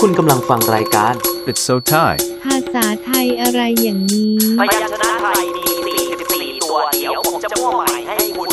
คุณกำลังฟังรายการ It's so Thai. ภาษาไทยอะไรอย่างนี้ พยัญชนะไทยมี44ตัว เดี๋ยวผมจะมั่วใหม่ให้คุณ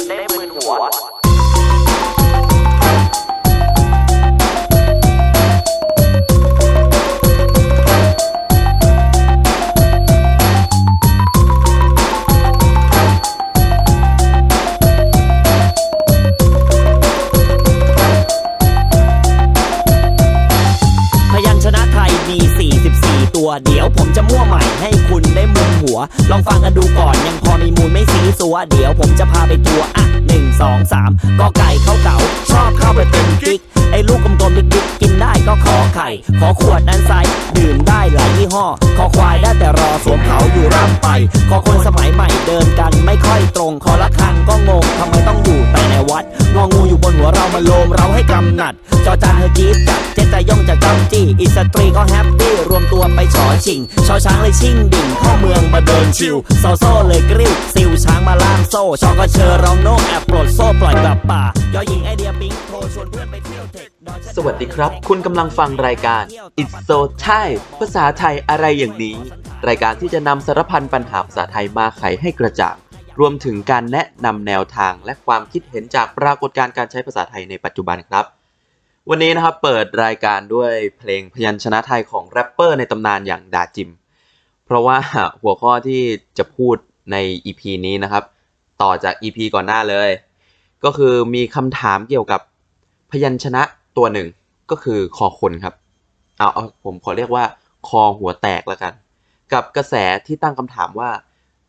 ว เดี๋ยวผมจะมั่วใหม่ให้คุณได้มึนหัว ลองฟังกันดูก่อนยังพอมีมูลไม่ซีสัว เดี๋ยวผมจะพาไปทัวร์อะหนึ่งสองสามก็ไก่เข้าเก๋าชอบเข้าไปเป็นกิ๊กไอ้ลูกกลมๆดิกๆกินได้ก็ขอไข่ ขอขวดนั้นไซส์ดื่มได้หลายยี่ห้อ ขอควายได้แต่รอสวมเขาอยู่ร่ำไป ขอคนสมัยใหม่เดินกันไม่ค่อยตรง ขอละคังก็งงทำไมต้องอยู่แต่ในวัด งองูอยู่บนหัวเรามาโลมเราให้กำหนัด จอจานเธอจี๊ดจัด จนใจย่องจะจำจี้อิสตรีก็ happy รวมตัวไปฉอฉิ่งชอช้างเลยชิ่งดิ่งเข้าเมืองมาเดิน chill ซอโซ่เลยกริ้วซิวช้างมาล่ามโซ่ฌอกระเชอร้อง no แอบปลดโซ่ปล่อยกลับป่าญอหญิงไอเดียปิ๊งโทรชวนเพื่อนไปเที่ยวเธคสวัสดีครับ คุณกำลังฟังรายการ It's so Thai ภาษาไทยอะไรอย่างนี้ รายการที่จะนำสารพันปัญหาภาษาไทยมาไขให้กระจ่างรวมถึงการแนะนำแนวทางและความคิดเห็นจากปรากฏการณ์การใช้ภาษาไทยในปัจจุบันครับ วันนี้นะครับเปิดรายการด้วยเพลงพยัญชนะไทยของแรปเปอร์ในตำนานอย่างดาจิม เพราะว่าหัวข้อที่จะพูดใน EP นี้นะครับ ต่อจาก EP ก่อนหน้าเลย ก็คือมีคำถามเกี่ยวกับพยัญชนะตัวหนึ่งก็คือคอคนครับเอาเอาผมขอเรียกว่าคอหัวแตกแล้วกัน กับกระแสที่ตั้งคำถามว่า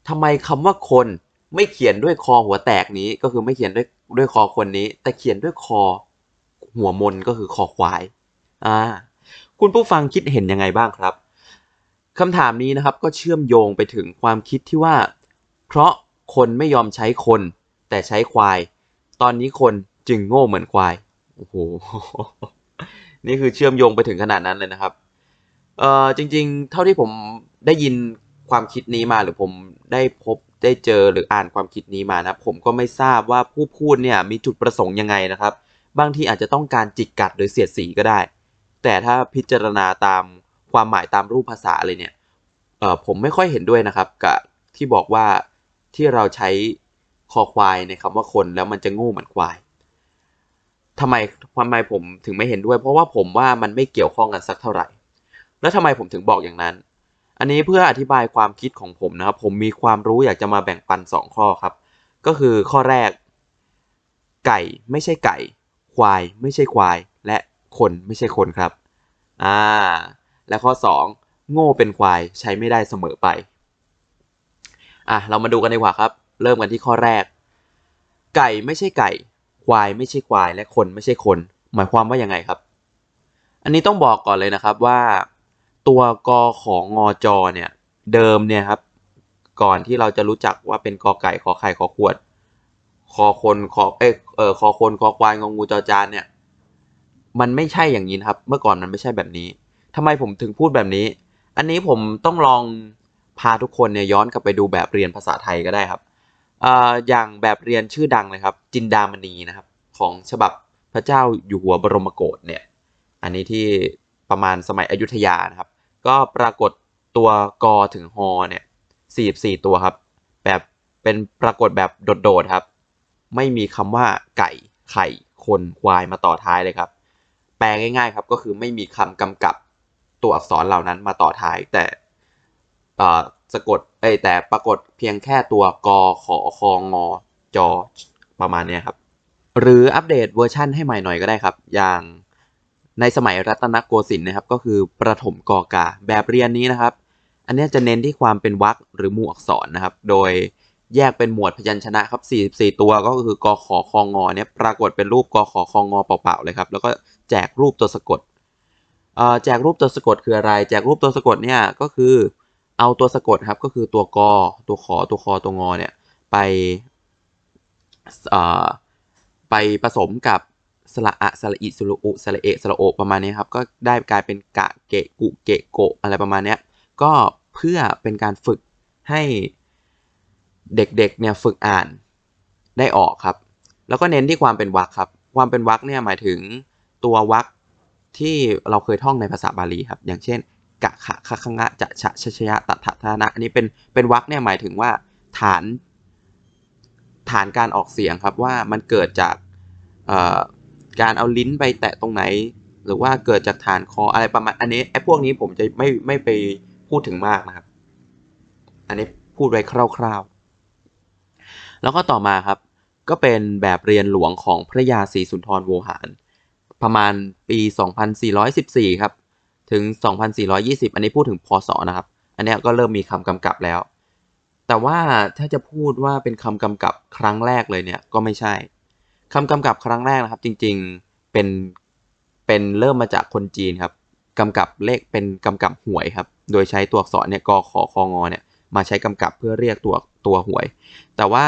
ทำไมคำว่าคนไม่เขียนด้วยคอหัวแตกนี้ก็คือไม่เขียนด้วยด้วยคอคนนี้ แต่เขียนด้วยคอ หัวมนก็คือคอควายอ่าคุณผู้ฟังคิดเห็นยังไงบ้างครับคำถามนี้นะครับก็เชื่อมโยงไปถึงความคิดที่ว่า เพราะคนไม่ยอมใช้คน แต่ใช้ควาย ตอนนี้คนจึงโง่เหมือนควายโอ้โหนี่คือเชื่อมโยงไปถึงขนาดนั้นเลยนะครับเอ่อจริง ๆ เท่าที่ผมได้ยินความคิดนี้มาหรือผมได้พบได้เจอหรืออ่านความคิดนี้มานะผมก็ไม่ทราบว่าผู้พูดเนี่ยมีจุดประสงค์ยังไงนะครับ บางทีอาจจะต้องการจิกกัดหรือเสียดสีก็ได้ แต่ถ้าพิจารณาตามความหมายตามรูปภาษาเลยเนี่ยเออผมไม่ค่อยเห็นด้วยนะครับกับที่บอกว่าที่เราใช้คอควายในคำว่าคนแล้วมันจะโง่เหมือนควายทำไมทำไมผมถึงไม่เห็นด้วย เพราะว่าผมว่ามันไม่เกี่ยวข้องกันสักเท่าไหร่ แล้วทำไมผมถึงบอกอย่างนั้น อันนี้เพื่ออธิบายความคิดของผมนะครับ ผมมีความรู้อยากจะมาแบ่งปันสองข้อครับ ก็คือข้อแรก ไก่ไม่ใช่ไก่ ควายไม่ใช่ควาย และคนไม่ใช่คนครับ อ่า และข้อสองโง่เป็นควายใช้ไม่ได้เสมอไป อะ เรามาดูกันดีกว่าครับ เริ่มกันที่ข้อแรก ไก่ไม่ใช่ไก่ ควายไม่ใช่ควาย และคนไม่ใช่คน หมายความว่ายังไงครับ อันนี้ต้องบอกก่อนเลยนะครับว่า ตัวกอของงอจอเนี่ย เดิมเนี่ยครับ ก่อนที่เราจะรู้จักว่าเป็นกอไก่ขอไข่ขอขวด คอคนคอเอเออคอคนคอควายงองูจอจานเนี่ย มันไม่ใช่อย่างนี้นะครับ เมื่อก่อนมันไม่ใช่แบบนี้ทำไมผมถึงพูดแบบนี้ อันนี้ผมต้องลองพาทุกคนเนี่ยย้อนกลับไปดูแบบเรียนภาษาไทยก็ได้ครับเอ่ออย่างแบบเรียนชื่อดังเลยครับ จินดามณีนะครับ ของฉบับพระเจ้าอยู่หัวบรมโกศเนี่ย อันนี้ที่ประมาณสมัยอยุธยานะครับ ก็ปรากฏตัวกอถึงฮอเนี่ย44 ตัวครับ แบบเป็นปรากฏแบบโดดๆครับ ไม่มีคำว่าไก่ไข่คนควายมาต่อท้ายเลยครับ แปลง่ายๆครับก็คือไม่มีคำกำกับตัวอักษรเหล่านั้นมาต่อท้ายแต่สะกดเอ้แต่ปรากฏเพียงแค่ตัวกอขอคองอจอประมาณนี้ครับหรือ update version ให้ใหม่หน่อยก็ได้ครับ อย่างในสมัยรัตนโกสินทร์นะครับก็คือประถมกอกาแบบเรียนนี้นะครับ อันนี้จะเน้นที่ความเป็นวรรคหรือหมู่อักษรนะครับ โดย แยกเป็นหมวดพยัญชนะครับ 44 ตัวก็คือกอขอคองอเนี่ยปรากฏเป็นรูปกอขอคองอเปล่าๆเลยครับ แล้วก็แจกรูปตัวสะกดอ่อแจกรูปตัวสะกดคืออะไร แจกรูปตัวสะกดเนี่ยก็คือเอาตัวสะกดครับก็คือตัวกอตัวขอตัวคอตัวงอเนี่ยไปอ่อไปผสมกับสระอะสระอิสระอุสระเอสระโอประมาณนี้ครับก็ได้กลายเป็นกะเกะกุเกะโกะอะไรประมาณนี้ก็เพื่อเป็นการฝึกให้ เด็กๆเนี่ยฝึกอ่านได้ออกครับ แล้วก็เน้นที่ความเป็นวรรคครับ ความเป็นวรรคเนี่ยหมายถึงตัววรรคที่เราเคยท่องในภาษาบาลีครับ อย่างเช่นกะขะคะคะงะจะชะชะชะยะตะทะทะนะอันนี้เป็นเป็นวรรคเนี่ยหมายถึงว่าฐานฐานการออกเสียงครับว่ามันเกิดจากการเอาลิ้นไปแตะตรงไหน หรือว่าเกิดจากฐานคออะไรประมาณ อันนี้ไอ้พวกนี้ผมจะไม่ไม่ไปพูดถึงมากนะครับ อันนี้พูดไว้คร่าวๆ แล้วก็ต่อมาครับ ก็เป็นแบบเรียนหลวงของพระยาศรีสุนทรโวหาร ประมาณปี 2414 ครับ ถึง 2420 อันนี้พูดถึงพศนะครับ อันนี้ก็เริ่มมีคำกำกับแล้ว แต่ว่าถ้าจะพูดว่าเป็นคำกำกับครั้งแรกเลยเนี่ยก็ไม่ใช่คำกำกับครั้งแรกนะครับ จริงๆเป็นเป็นเริ่มมาจากคนจีนครับกำกับเลขเป็นกำกับหวยครับ โดยใช้ตัวอักษรเนี่ยกอขอคองอเนี่ยมาใช้กำกับเพื่อเรียกตัว ตัวหวย แต่ว่า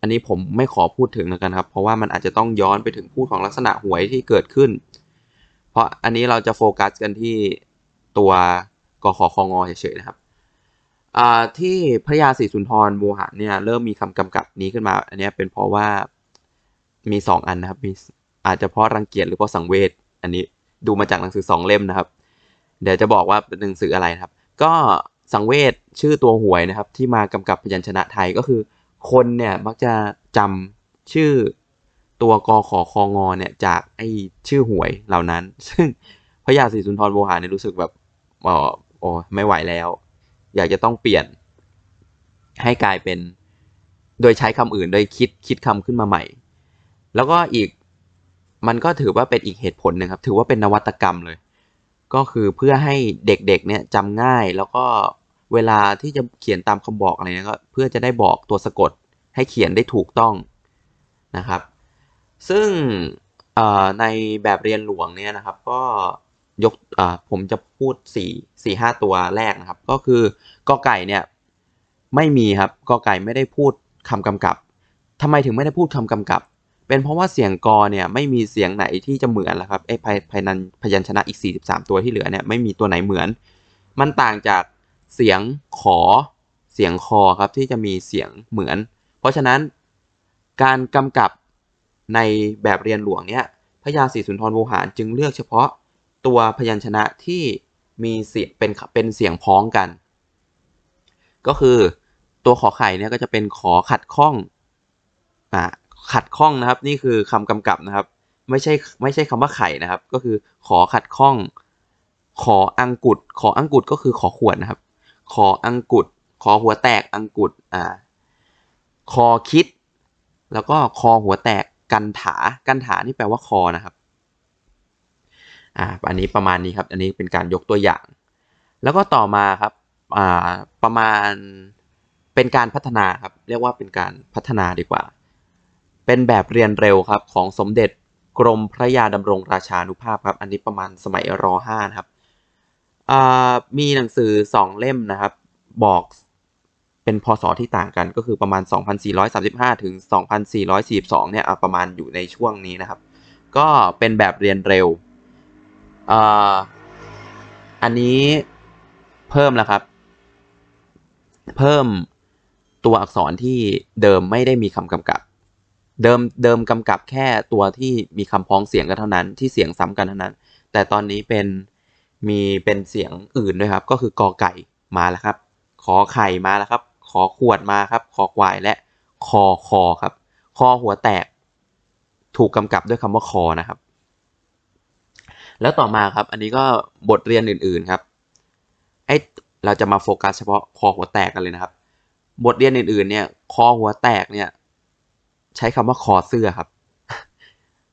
อันนี้ผมไม่ขอพูดถึงแล้วกันครับ เพราะว่ามันอาจจะต้องย้อนไปถึงพูดของลักษณะหวยที่เกิดขึ้น เพราะอันนี้เราจะโฟกัสกันที่ตัวกขอคองอเฉยๆนะครับที่พระยาศรีสุนทรโวหารเนี่ยเริ่มมีคำกำกับนี้ขึ้นมา อันนี้เป็นเพราะว่ามีสองอันนะครับมีอาจจะเพราะรังเกียจหรือเพราะสังเวชอันนี้ดูมาจากหนังสือสองเล่มนะครับ เดี๋ยวจะบอกว่าเป็นหนังสืออะไรครับ ก็ สังเวชชื่อตัวหวยนะครับ ที่มากำกับพยัญชนะไทยก็คือ คนเนี่ยมักจะจำชื่อตัวกขอคองอเนี่ยจากไอ้ชื่อหวยเหล่านั้น ซึ่งพระยาศรีสุนทรโวหารเนี่ยรู้สึกแบบอ๋อโอ้ไม่ไหวแล้ว อยากจะต้องเปลี่ยน ให้กลายเป็น โดยใช้คำอื่น โดยคิดคิดคำขึ้นมาใหม่ แล้วก็อีกมันก็ถือว่าเป็นอีกเหตุผลหนึ่งครับ ถือว่าเป็นนวัตกรรมเลย ก็คือเพื่อให้เด็กๆเนี่ยจำง่ายแล้วก็เวลาที่จะเขียนตามคำบอกอะไรเนี่ยก็เพื่อจะได้บอกตัวสะกดให้เขียนได้ถูกต้องนะครับ ซึ่งในแบบเรียนหลวงเนี่ยนะครับ ก็ยกผมจะพูดสี่สี่ห้าตัวแรกนะครับ ก็คือกอไก่เนี่ยไม่มีครับกอไก่ไม่ได้พูดคำกำกับทำไมถึงไม่ได้พูดคำกำกับ เป็นเพราะว่าเสียงกอเนี่ยไม่มีเสียงไหนที่จะเหมือนแล้วครับไอ้พพนันพยัญชนะอีก 43 ตัวที่เหลือเนี่ยไม่มีตัวไหนเหมือน มันต่างจากเสียงขอเสียงคอครับที่จะมีเสียงเหมือน เพราะฉะนั้นการกำกับในแบบเรียนหลวงเนี่ยพระยาศรีสุนทรโวหารจึงเลือกเฉพาะตัวพยัญชนะที่มีเสียงเป็นเป็นเสียงพ้องกัน ก็คือตัวขอไข่เนี่ยก็จะเป็นขอขัดข้องอ่า ขัดข้องนะครับ นี่คือคำกำกับนะครับ ไม่ใช่ไม่ใช่คำว่าไข่นะครับ ก็คือขอขัดข้อง ขออังกุดขออังกุดก็คือขอขวดนะครับ ขออังกุดขอหัวแตกอังกุดอ่าคอคิด แล้วก็คอหัวแตกกันถากันถานี่แปลว่าคอนะครับอ่าอันนี้ประมาณนี้ครับ อันนี้เป็นการยกตัวอย่าง แล้วก็ต่อมาครับอ่าประมาณเป็นการพัฒนาครับ เรียกว่าเป็นการพัฒนาดีกว่า เป็นแบบเรียนเร็วครับของสมเด็จกรมพระยาดำรงราชานุภาพครับ อันนี้ประมาณสมัยร5นะครับมีหนังสือสองเล่มนะครับ บอกเป็นพศที่ต่างกันก็คือประมาณ 2435 ถึง 2442 เนี่ยอะประมาณอยู่ในช่วงนี้นะครับ ก็เป็นแบบเรียนเร็วอ,อันนี้เพิ่มแล้วครับ เพิ่มตัวอักษรที่เดิมไม่ได้มีคำกำกับ เดิมเดิมกำกับแค่ตัวที่มีคำพ้องเสียงกันเท่านั้นที่เสียงซ้ำกันเท่านั้น แต่ตอนนี้เป็นมีเป็นเสียงอื่นด้วยครับ ก็คือกอไก่มาแล้วครับ ขอไข่มาแล้วครับ ขอขวดมาครับคอควายและคอคอครับ คอหัวแตก ถูกกำกับด้วยคำว่าคอนะครับ แล้วต่อมาครับ อันนี้ก็บทเรียนอื่น ๆครับไอเราจะมาโฟกัสเฉพาะคอหัวแตกกันเลยนะครับ บทเรียนอื่นๆเนี่ย คอหัวแตกเนี่ย ใช้คำว่าคอเสื้อครับ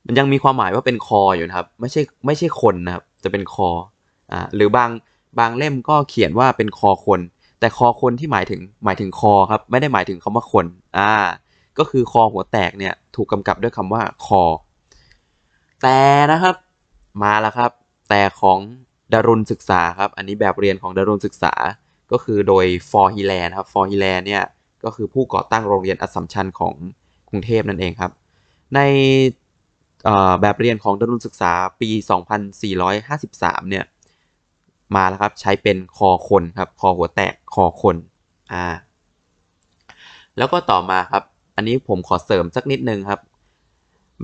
มันยังมีความหมายว่าเป็นคออยู่นะครับ ไม่ใช่ไม่ใช่คนนะครับจะเป็นคออ่าหรือบางบางเล่มก็เขียนว่าเป็นคอคน แต่คอคนที่หมายถึงหมายถึงคอครับ ไม่ได้หมายถึงคำว่าคน อ่า ก็คือคอหัวแตกเนี่ยถูกกำกับด้วยคำว่าคอ แต่นะครับมาแล้วครับ แต่ของดารุณศึกษาครับ อันนี้แบบเรียนของดารุณศึกษา ก็คือโดยฟอร์ฮิแลนครับ ฟอร์ฮิแลนเนี่ย ก็คือผู้ก่อตั้งโรงเรียนอัสสัมชัญของ รุงเทพนั่นเองครับ ในแบบเรียนของดารุณศึกษาปี 2453 เนี่ย มาแล้วครับ ใช้เป็นคอคนครับ คอหัวแตก คอคน อ่า แล้วก็ต่อมาครับ อันนี้ผมขอเสริมสักนิดนึงครับ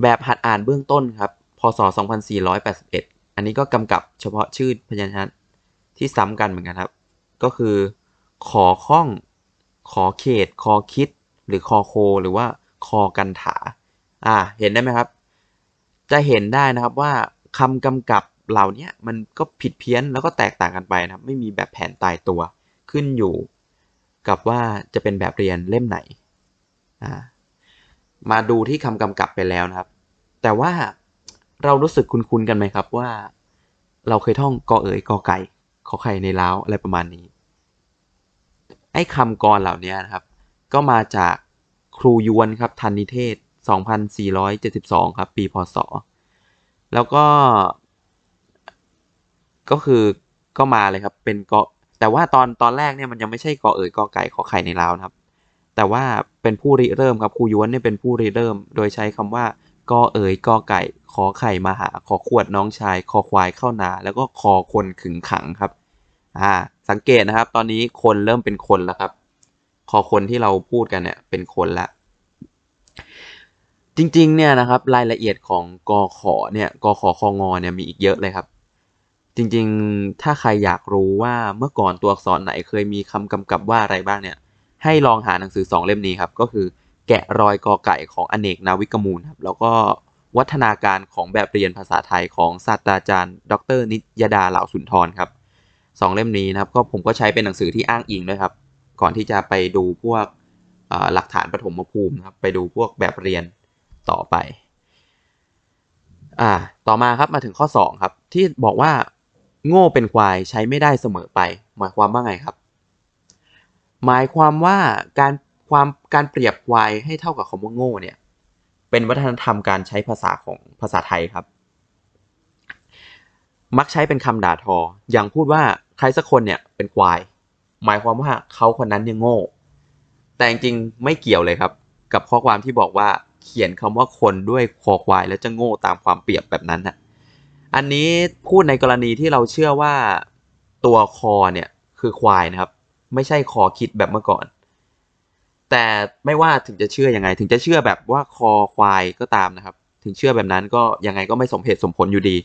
แบบหัดอ่านเบื้องต้นครับ พศ 2481 อันอันนี้ก็กำกับเฉพาะชื่อพยัญชนะที่ซ้ำกันเหมือนกันครับ ก็คือ ขอข้อง ขอเขต คอคิด หรือคอโค หรือว่า คอกันถาอ่าเห็นได้ไหมครับ จะเห็นได้นะครับว่าคำกำกับเหล่านี้มันก็ผิดเพี้ยนแล้วก็แตกต่างกันไปนะครับ ไม่มีแบบแผนตายตัวขึ้นอยู่ กับว่าจะเป็นแบบเรียนเล่มไหนอ่ามาดูที่คำกำกับไปแล้วนะครับ แต่ว่าเรารู้สึกคุ้นๆกันไหมครับว่า เราเคยท่องกอเอ๋ยกอไก่ขอไข่ในล้าวอะไรประมาณนี้ไอ้คำกรเหล่านี้นะครับ ก็มาจาก ครูยวนครับทันนิเทศ 2472 ครับ ปีพศ แล้วก็ ก็คือก็มาเลยครับ เป็นเกอแต่ว่าตอนตอนแรกเนี่ยมันยังไม่ใช่กอเอ๋ยกอไก่ขอไข่ในลาวนะครับ แต่ว่าเป็นผู้ริเริ่มครับครูยวนเนี่ยเป็นผู้ริเริ่ม โดยใช้คำว่ากอเอ๋ยกอไก่ขอไข่มาหา ขอขวดน้องชาย คอควายเข้านา แล้วก็คอคนขึงขังครับ อ่า สังเกตนะครับ ตอนนี้คนเริ่มเป็นคนแล้วครับ คอคนที่เราพูดกันเนี่ยเป็นคนละ จริงๆเนี่ยนะครับรายละเอียดของกอขอเนี่ยกอขอคองอเนี่ยมีอีกเยอะเลยครับ จริงๆถ้าใครอยากรู้ว่าเมื่อก่อนตัวอักษรไหนเคยมีคำกำกับว่าอะไรบ้างเนี่ย ให้ลองหาหนังสือสองเล่มนี้ครับ ก็คือแกะรอยกอไก่ของอเนกนาวิกมูลครับแล้วก็วัฒนาการของแบบเรียนภาษาไทยของศาสตราจารย์ ดร นิยดาเหล่าสุนทรครับสองเล่มนี้นะครับก็ผมก็ใช้เป็นหนังสือที่อ้างอิงด้วยครับ ก่อนที่จะไปดูพวกหลักฐานปฐมภูมินะครับไปดูพวกแบบเรียนต่อไปอ่าต่อมาครับมาถึงข้อ2ครับที่บอกว่าโง่เป็นควายใช้ไม่ได้เสมอไป หมายความว่าไงครับ หมายความว่าการความการเปรียบควายให้เท่ากับคำว่าโง่เนี่ยเป็นวัฒนธรรมการใช้ภาษาของภาษาไทยครับ มักใช้เป็นคำด่าทอ อย่างพูดว่าใครสักคนเนี่ยเป็นควาย หมายความว่าเขาคนนั้นยังโง่ แต่จริงๆไม่เกี่ยวเลยครับ กับข้อความที่บอกว่าเขียนคำว่าคนด้วยคอควาย แล้วจะโง่ตามความเปรียบแบบนั้นน่ะอันนี้พูดในกรณีที่เราเชื่อว่าตัวคอเนี่ยคือควายนะครับ ไม่ใช่คอคิดแบบเมื่อก่อน แต่ไม่ว่าถึงจะเชื่อยังไง ถึงจะเชื่อแบบว่าคอควายก็ตามนะครับ ถึงเชื่อแบบนั้นก็ยังไงก็ไม่สมเหตุสมผลอยู่ดี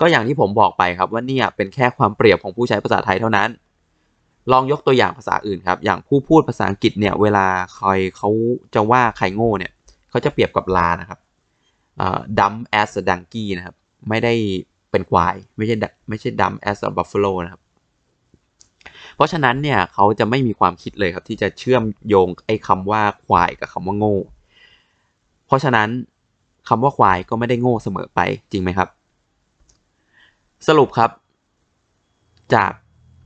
ก็อย่างที่ผมบอกไปครับว่าเนี่ยเป็นแค่ความเปรียบของผู้ใช้ภาษาไทยเท่านั้น ลองยกตัวอย่างภาษาอื่นครับ อย่างผู้พูดภาษาอังกฤษเนี่ย เวลาใครเขาจะว่าใครโง่เนี่ยเขาจะเปรียบกับลานะครับ dumb as a donkey นะครับ ไม่ได้เป็นควาย ไม่ใช่ไม่ใช่ dumb as a buffalo นะครับ เพราะฉะนั้นเนี่ยเขาจะไม่มีความคิดเลยครับ ที่จะเชื่อมโยงไอ้คำว่าควายกับคำว่าโง่ เพราะฉะนั้นคำว่าควายก็ไม่ได้โง่เสมอไปจริงไหมครับ สรุปครับ จาก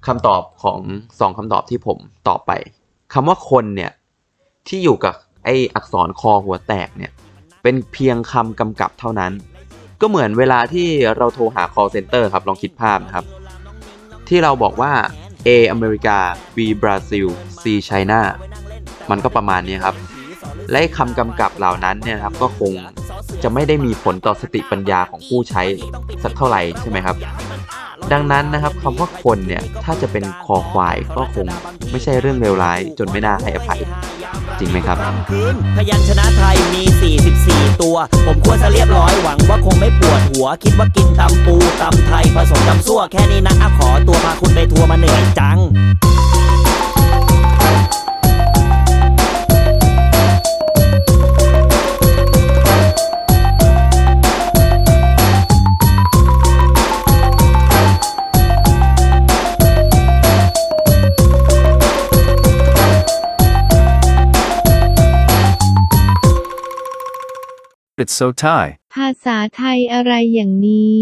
คำตอบของสองคำตอบที่ผมตอบไปคำว่าคนเนี่ยที่อยู่กับไออักษรคอหัวแตกเนี่ยเป็นเพียงคำกำกับเท่านั้น ก็เหมือนเวลาที่เราโทรหา call center ครับลองคิดภาพนะครับ ที่เราบอกว่า A อเมริกา B บราซิล C ไชน่ามันก็ประมาณนี้ครับ และคำกำกับเหล่านั้นเนี่ยครับก็คงจะไม่ได้มีผลต่อสติปัญญาของผู้ใช้สักเท่าไหร่ใช่ไหมครับ ดังนั้นนะครับคำว่าคนเนี่ยถ้าจะเป็นคอควายก็คงไม่ใช่เรื่องเลวร้าย จนไม่น่าให้อภัย จริงไหมครับ พยัญชนะไทยมี 44 ตัว ผมควรจะเรียบร้อยหวังว่าคงไม่ปวดหัว คิดว่ากินตำปูตำไทยผสมตำซั่วแค่นี้นะอะขอตัวพาคุณไปทัวร์มาเหนื่อยจัง so Thai. ภาษาไทยอะไรอย่างนี้